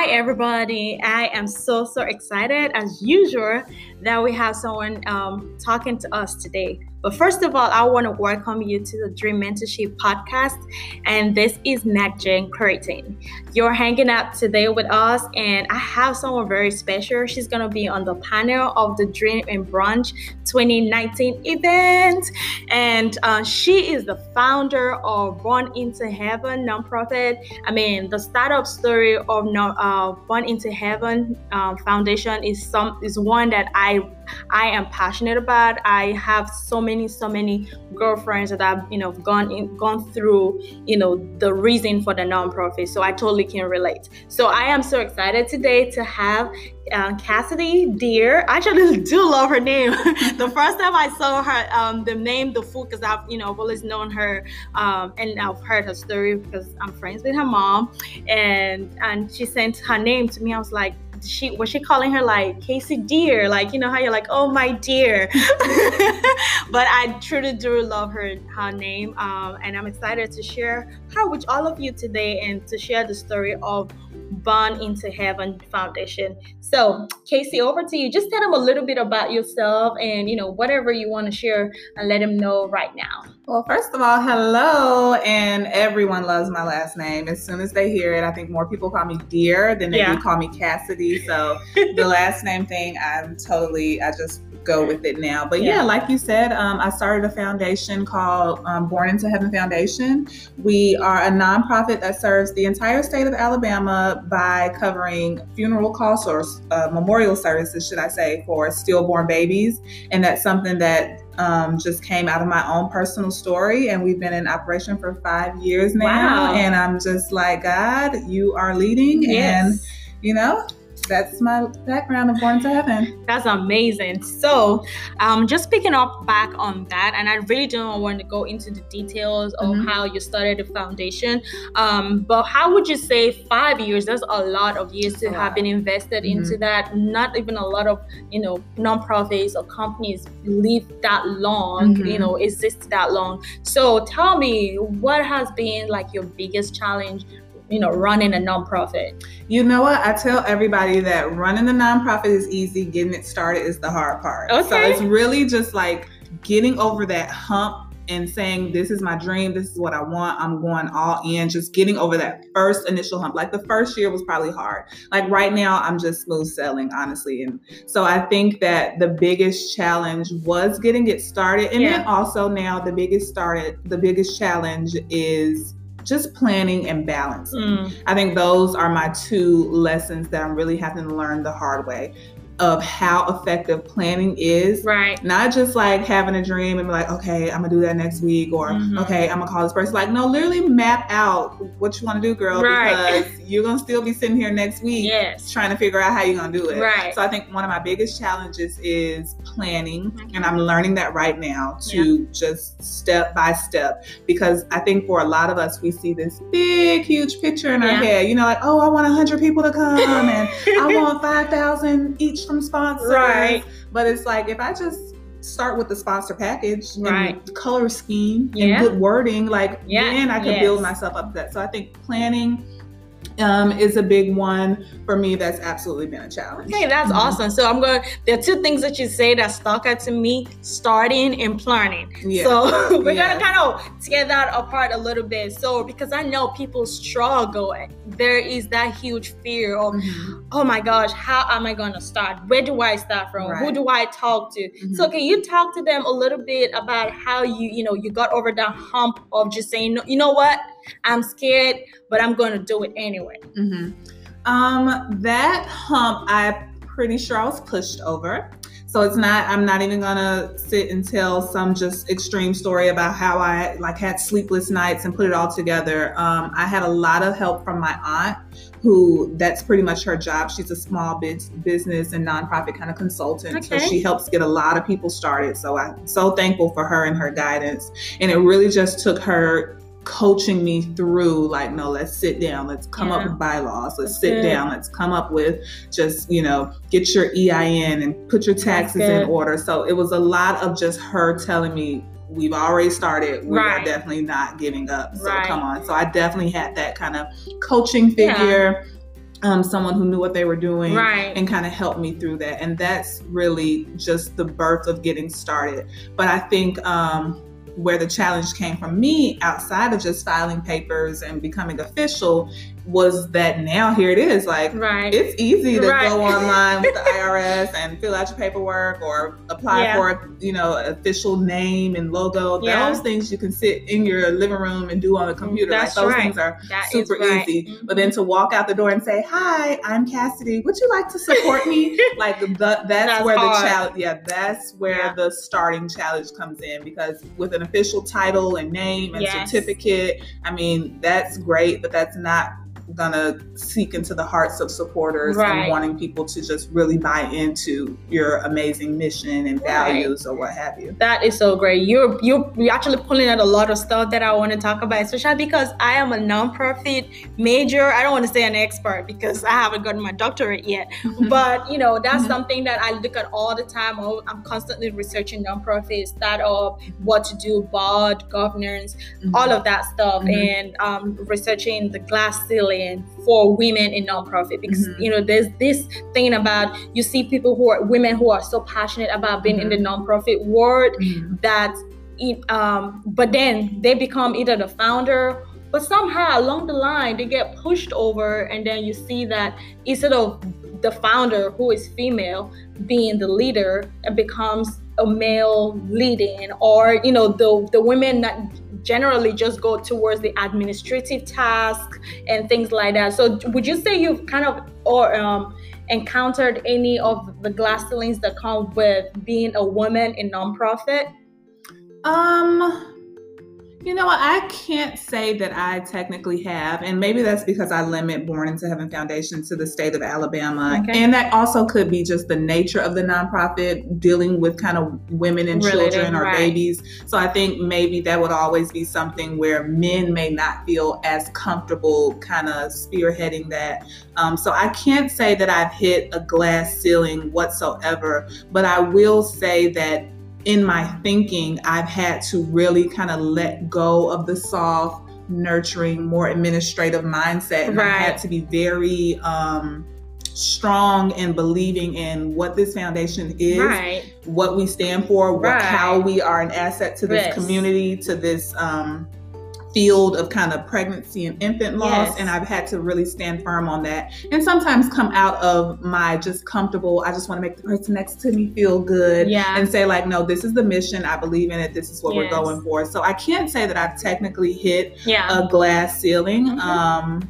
Hi, everybody. I am so, so excited as usual that we have someone um, talking to us today. But first of all, I want to welcome you to the Dream Mentorship podcast. And this is Mac Jane Curtin. You're hanging out today with us, and I have someone very special. She's going to be on the panel of the Dream and Brunch 2019 event. And uh, she is the founder of Born Into Heaven nonprofit. I mean, the startup story of uh, Born Into Heaven uh, Foundation is some is one that I I am passionate about. I have so many, so many girlfriends that have, you know, gone in, gone through, you know, the reason for the nonprofit. So I totally can relate. So I am so excited today to have uh, Cassidy Deer. I actually do love her name. the first time I saw her, um, the name, the food, because I've, you know, always known her, um, and I've heard her story because I'm friends with her mom, and and she sent her name to me. I was like, she was she calling her like Casey dear, like you know how you're like, oh my dear. but I truly do love her her name, um, and I'm excited to share her with all of you today and to share the story of Born into Heaven Foundation. So, Casey, over to you. Just tell them a little bit about yourself and you know whatever you want to share, and let them know right now. Well, first of all, hello, and everyone loves my last name. As soon as they hear it, I think more people call me Dear than they yeah. do call me Cassidy. So the last name thing, I'm totally, I just go with it now. But yeah, yeah like you said, um, I started a foundation called um, Born into Heaven Foundation. We are a nonprofit that serves the entire state of Alabama by covering funeral costs or uh, memorial services, should I say, for stillborn babies. And that's something that um, just came out of my own personal story. And we've been in operation for five years now. Wow. And I'm just like, God, you are leading. Yes. And, you know, that's my background of Born to Heaven. That's amazing. So, um, just picking up back on that, and I really don't want to go into the details of mm-hmm. how you started the foundation. Um, but how would you say five years? That's a lot of years to have been invested mm-hmm. into that. Not even a lot of you know nonprofits or companies live that long. Mm-hmm. You know, exist that long. So, tell me, what has been like your biggest challenge you know, running a nonprofit? You know what? I tell everybody that running a nonprofit is easy, getting it started is the hard part. Okay. So it's really just like getting over that hump and saying this is my dream this is what i want i'm going all in just getting over that first initial hump like the first year was probably hard like right now i'm just smooth sailing honestly and so i think that the biggest challenge was getting it started and yeah. then also now the biggest started the biggest challenge is just planning and balance. Mm. I think those are my two lessons that I'm really having to learn the hard way of how effective planning is. Right. Not just like having a dream and be like, okay, I'm gonna do that next week, or mm-hmm. okay, I'm gonna call this person. Like, no, literally map out what you want to do, girl, right. because you're gonna still be sitting here next week, yes. trying to figure out how you're gonna do it. Right. So I think one of my biggest challenges is planning, mm-hmm. and I'm learning that right now to yeah. just step by step, because I think for a lot of us, we see this big, huge picture in yeah. our head. You know, like, oh, I want hundred people to come, and I want five thousand each from sponsors. Right. But it's like if I just start with the sponsor package right. and color scheme yeah. and good wording, like yeah. then I can yes. build myself up to that. So I think planning um, is a big one for me that's absolutely been a challenge. Okay, that's mm-hmm. awesome. So I'm going. There are two things that you say that stuck out to me: starting and planning. Yeah. So we're yeah. gonna kind of tear that apart a little bit. So because I know people struggle, there is that huge fear of, mm-hmm. oh my gosh, how am I gonna start? Where do I start from? Right. Who do I talk to? Mm-hmm. So can you talk to them a little bit about how you, you know, you got over that hump of just saying, you know what? I'm scared, but I'm going to do it anyway. Mm-hmm. Um, that hump, I'm pretty sure I was pushed over. So it's not, I'm not even gonna sit and tell some just extreme story about how I like had sleepless nights and put it all together. Um, I had a lot of help from my aunt who that's pretty much her job. She's a small biz- business and nonprofit kind of consultant. Okay. So she helps get a lot of people started. So I'm so thankful for her and her guidance. And it really just took her coaching me through like no let's sit down let's come yeah. up with bylaws let's That's sit good. down let's come up with just you know get your ein and put your taxes in order so it was a lot of just her telling me we've already started we right. are definitely not giving up so right. come on so i definitely had that kind of coaching figure yeah um, someone who knew what they were doing Right. and kind of helped me through that. And that's really just the birth of getting started. But I think um, where the challenge came from me outside of just filing papers and becoming official was that now here it is like Right. it's easy to Right. go online with the IRS and fill out your paperwork or apply Yeah. for you know official name and logo. Yeah. Those things you can sit in your living room and do on the computer. That's like those right. things are That super easy. Mhm. But then to walk out the door and say, "Hi, I'm Cassidy. Would you like to support me?" like the, that's, That's where hard. the challenge. Yeah, that's where Yeah. the starting challenge comes in because with an official title and name and Yes. certificate, I mean that's great, but that's not gonna seek into the hearts of supporters Right. and wanting people to just really buy into your amazing mission and Right. values or what have you. That is so great. You're you're you're actually pulling out a lot of stuff that I want to talk about, especially because I am a nonprofit major. I don't want to say an expert because I haven't gotten my doctorate yet, but you know that's Mhm. something that I look at all the time. I'm constantly researching nonprofits, startup, what to do, board, governance, all of that stuff, Mhm. and um, researching the glass ceiling for women in nonprofit because Mhm. you know there's this thing about you see people who are women who are so passionate about being in the nonprofit world Mhm. that it, um, but then they become either the founder but somehow along the line they get pushed over and then you see that instead of the founder who is female being the leader it becomes a male leading or you know the the women that generally just go towards the administrative task and things like that. So would you say you've kind of or um encountered any of the glass ceilings that come with being a woman in nonprofit? Um, you know what? I can't say that I technically have, and maybe that's because I limit Born into Heaven Foundation to the state of Alabama, Okay. and that also could be just the nature of the nonprofit dealing with kind of women and Related, children or right. babies. So I think maybe that would always be something where men may not feel as comfortable kind of spearheading that. Um, so I can't say that I've hit a glass ceiling whatsoever, but I will say that in my thinking, I've had to really kind of let go of the soft, nurturing, more administrative mindset. And I Right. had to be very um, strong in believing in what this foundation is, right what we stand for, what, Right. how we are an asset to this Yes. community, to this um, field of kind of pregnancy and infant loss. Yes. And I've had to really stand firm on that. And sometimes come out of my just comfortable, I just want to make the person next to me feel good yeah and say like no this is the mission i believe in it this is what we're going for so i can't say that i've technically hit yeah a glass ceiling Mhm. um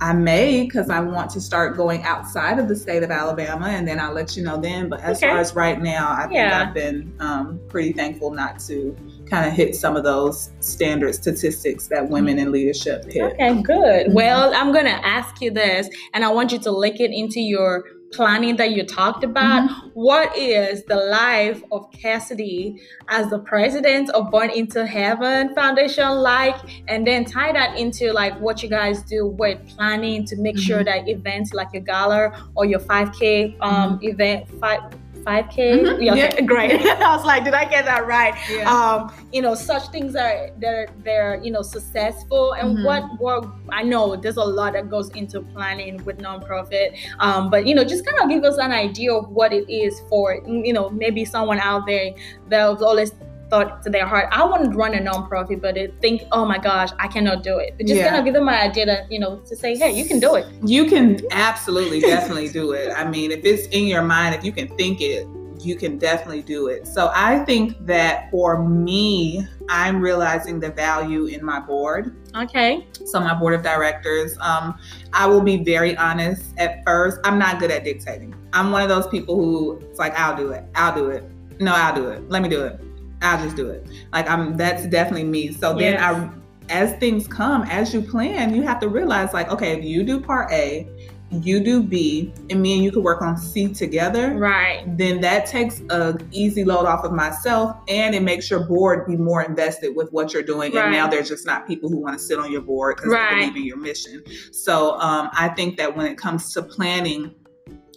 i may because i want to start going outside of the state of alabama and then i'll let you know then but as Okay. far as right now i think Yeah. i've been um, pretty thankful not to kind of hit some of those standard statistics that women in leadership hit Okay, good. Mhm. Well, I'm going to ask you this, and I want you to link it into your planning that you talked about. Mm-hmm. What is the life of Cassidy as the president of Born Into Heaven Foundation like? And then tie that into like what you guys do with planning to make sure Mm-hmm. that events like your gala or your 5K um, event, five, 5K? Mhm. Yeah, okay, Yeah. great. I was like, did I get that right? yeah. um you know such things are they're they're you know successful and Mhm. what what i know there's a lot that goes into planning with nonprofit um but you know just kind of give us an idea of what it is for you know maybe someone out there that's always thought to their heart i want to run a nonprofit but they think oh my gosh i cannot do it but just Yeah. kind of give them my idea to, you know to say hey you can do it You can absolutely, definitely do it. I mean, if it's in your mind, if you can think it, you can definitely do it. So I think that for me, I'm realizing the value in my board. okay So my board of directors, um, I will be very honest. At first, I'm not good at dictating. I'm one of those people who it's like, I'll do it. I'll do it. No, I'll do it. Let me do it. I'll just do it. Like I'm. That's definitely me. So then I as things come, as you plan, you have to realize like, okay, if you do part A, you do B, and me and you could work on C together. right Then that takes a easy load off of myself, and it makes your board be more invested with what you're doing. Right. And now there's just not people who want to sit on your board because Right. they believe in your mission. So um, I think that when it comes to planning,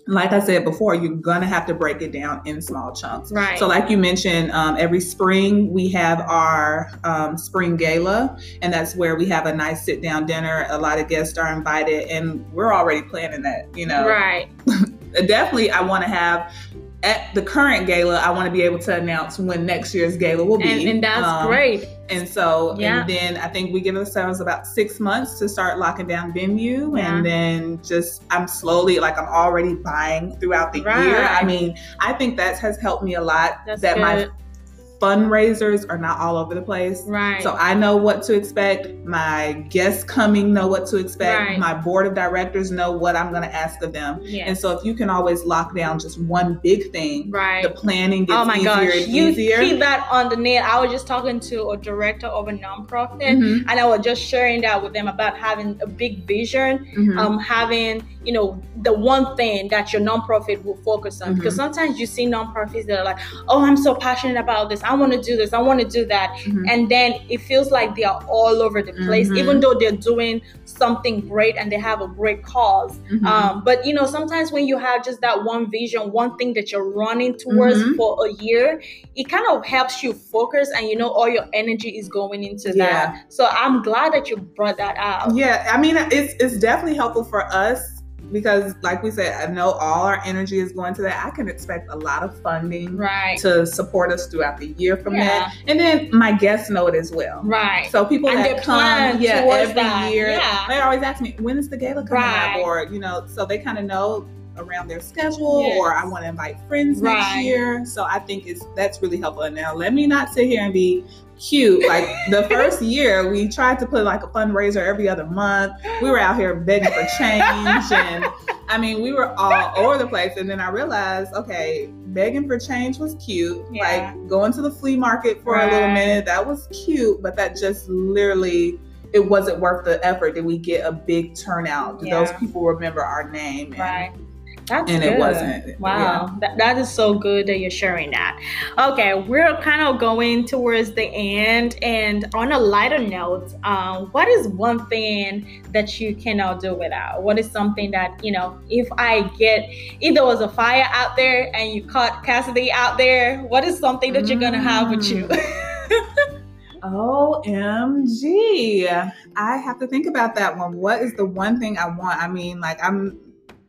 like I said before, you're gonna have to break it down in small chunks. Right. So, like you mentioned, um, every spring we have our um, spring gala, and that's where we have a nice sit down dinner. A lot of guests are invited, and we're already planning that. You know, right. definitely, I want to have at the current gala, I want to be able to announce when next year's gala will be. And, and that's Um, great. And so, Yeah. and then I think we give ourselves about six months to start locking down venue. Yeah. And then just, I'm slowly, like, I'm already buying throughout the year. I mean, I think that has helped me a lot That's that my good. Fundraisers are not all over the place. Right. So I know what to expect. My guests coming know what to expect. Right. My board of directors know what I'm going to ask of them. yes. And so if you can always lock down just one big thing, right. the planning gets Oh my easier gosh, and you easier. keep that on the net. I was just talking to a director of a nonprofit, Mhm, and I was just sharing that with them about having a big vision, mhm. um, having you know the one thing that your nonprofit will focus on. Mhm. Because sometimes you see nonprofits that are like, "Oh, I'm so passionate about this. I want to do this. I want to do that," Mhm. and then it feels like they are all over the place, Mhm. even though they're doing something great and they have a great cause. Mhm. Um, but you know, sometimes when you have just that one vision, one thing that you're running towards Mhm. for a year, it kind of helps you focus and you know all your energy is going into Yeah. that. So I'm glad that you brought that out. Yeah, I mean, it's it's definitely helpful for us because, like we said, I know all our energy is going to that. I can expect a lot of funding Right. to support us throughout the year from Yeah. that, and then my guests know it as well. Right. So people And that come, yeah, every that. year, Yeah. they always ask me, when is the gala coming Right. up? Or you know, so they kind of know around their schedule, Yes. or I want to invite friends next year. So I think it's that's really helpful. And now let me not sit here and be cute. Like the first year, we tried to put like a fundraiser every other month. We were out here begging for change and. I mean, we were all over the place, and then I realized, okay, begging for change was cute. Yeah. Like going to the flea market for a little minute, that was cute, but that just literally, it wasn't worth the effort. Did we get a big turnout? Did those people remember our name? And, Right. That's And good. it wasn't. Wow, that, that is so good that you're sharing that. Okay, we're kind of going towards the end, and on a lighter note, um, what is one thing that you cannot do without? What is something that you know, if I get, if there was a fire out there and you caught Cassidy out there, what is something that you're gonna have with you? OMG. I have to think about that one. What is the one thing I want? I mean, like, I'm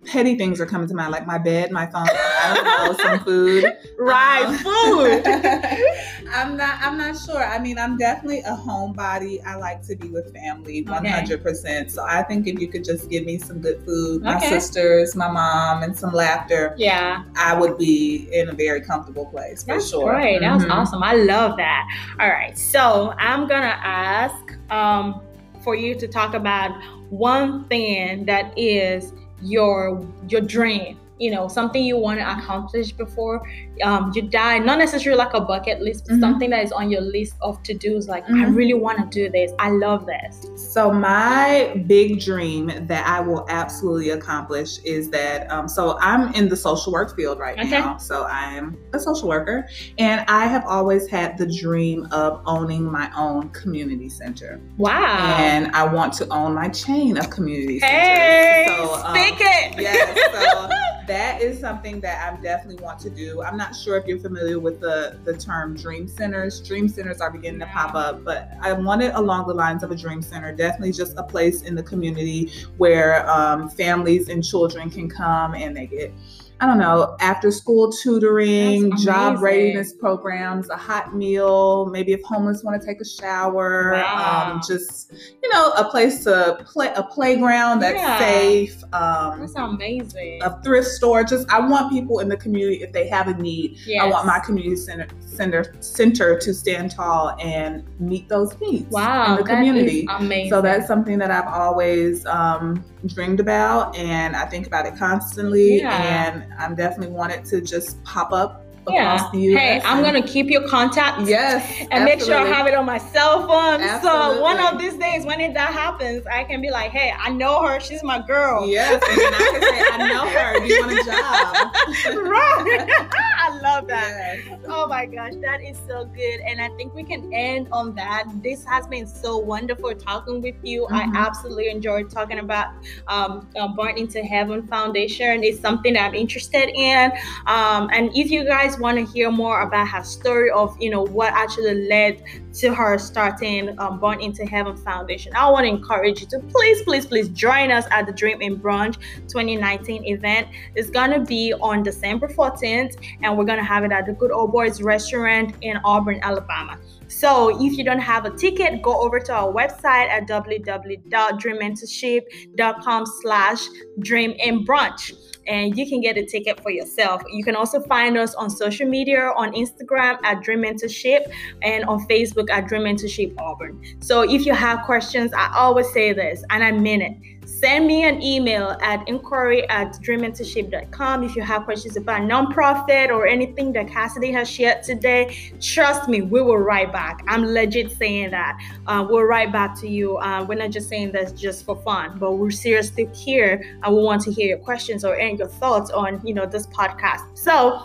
petty things are coming to mind, like my bed, my phone, I don't know, some food. right, Um, food. I'm not I'm not sure. I mean, I'm definitely a homebody. I like to be with family 100%. So I think if you could just give me some good food, my Okay. sisters, my mom, and some laughter, yeah. I would be in a very comfortable place for That's sure. great. That was Mhm. awesome. I love that. All right. So I'm gonna ask um, for you to talk about one thing that is your your dream. You know, something you want to accomplish before um, you die. Not necessarily like a bucket list, but Mhm. something that is on your list of to dos. Like, I Mhm. really want to do this. I love this. So my big dream that I will absolutely accomplish is that um, so I'm in the social work field right Okay. now. So I'm a social worker, and I have always had the dream of owning my own community center, Wow. and I want to own my chain of community hey, centers. So, um, speak it. Yes, so that is something that I definitely want to do. I'm not sure if you're familiar with the the term dream centers. Dream centers are beginning to pop up, but I want it along the lines of a dream center. Definitely just a place in the community where um, families and children can come and they get. I don't know, after school tutoring, job readiness programs, a hot meal, maybe if homeless want to take a shower, Wow. um, just, you know, a place to play, a playground that's Yeah. safe, um, That's amazing. a thrift store. Just I want people in the community if they have a need. I want my community center center center to stand tall and meet those needs wow in the community. amazing. So that's something that I've always um, dreamed about, and I think about it constantly. Yeah. And I'm definitely wanted to just pop up yeah. across the U.S. Hey, I'm gonna keep your contact. yes, and make sure I have it on my cell phone. So one of these days, when it, that happens, I can be like, "Hey, I know her. She's my girl." Yes, and then I can say I know her. Do you want a job? right. I love Oh my gosh, that is so good. And I think we can end on that. This has been so wonderful talking with you. Mm-hmm. I absolutely enjoyed talking about um, uh, Born into Heaven Foundation. It's something that I'm interested in. Um, and if you guys want to hear more about her story of, you know, what actually led to her starting um, Born into Heaven Foundation, I want to encourage you to please, please, please join us at the Dream in Brunch 2019 event. It's going to be on December 14th, and we're going to have it at the Good Old Boys Restaurant in Auburn, Alabama. So if you don't have a ticket, go over to our website at www.dreammentorship.com slash dream and brunch and you can get a ticket for yourself. You can also find us on social media on Instagram at Dream Mentorship and on Facebook at Dream Mentorship Auburn. So if you have questions, I always say this and I mean it send me an email at inquiry at dreammentorship.com if you have questions about nonprofit or anything that Cassidy has shared today. Trust me, we will write back. I'm legit saying that. Uh, we'll write back to you. Uh, we're not just saying this just for fun, but we're seriously here and we want to hear your questions or any your thoughts on you know this podcast. So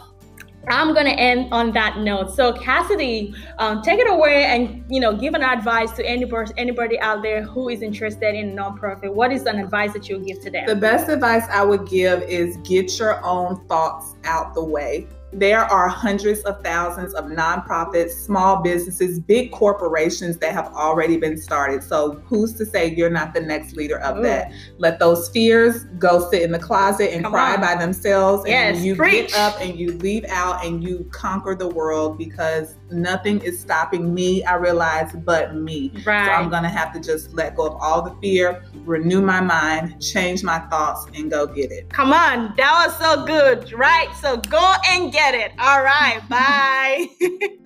I'm gonna end on that note. So Cassidy, um, take it away and you know give an advice to anybody anybody out there who is interested in nonprofit. What is an advice that you'll give to them? The best advice I would give is get your own thoughts out the way there are hundreds of thousands of nonprofits, small businesses, big corporations that have already been started. So who's to say you're not the next leader of Ooh. that? Let those fears go sit in the closet and Come cry on. by themselves. Yes, and you preach. get up and you leave out and you conquer the world because nothing is stopping me, I realize, but me. Right. So I'm gonna have to just let go of all the fear, renew my mind, change my thoughts, and go get it. Come on, that was so good, right? So go and get it. All right, bye.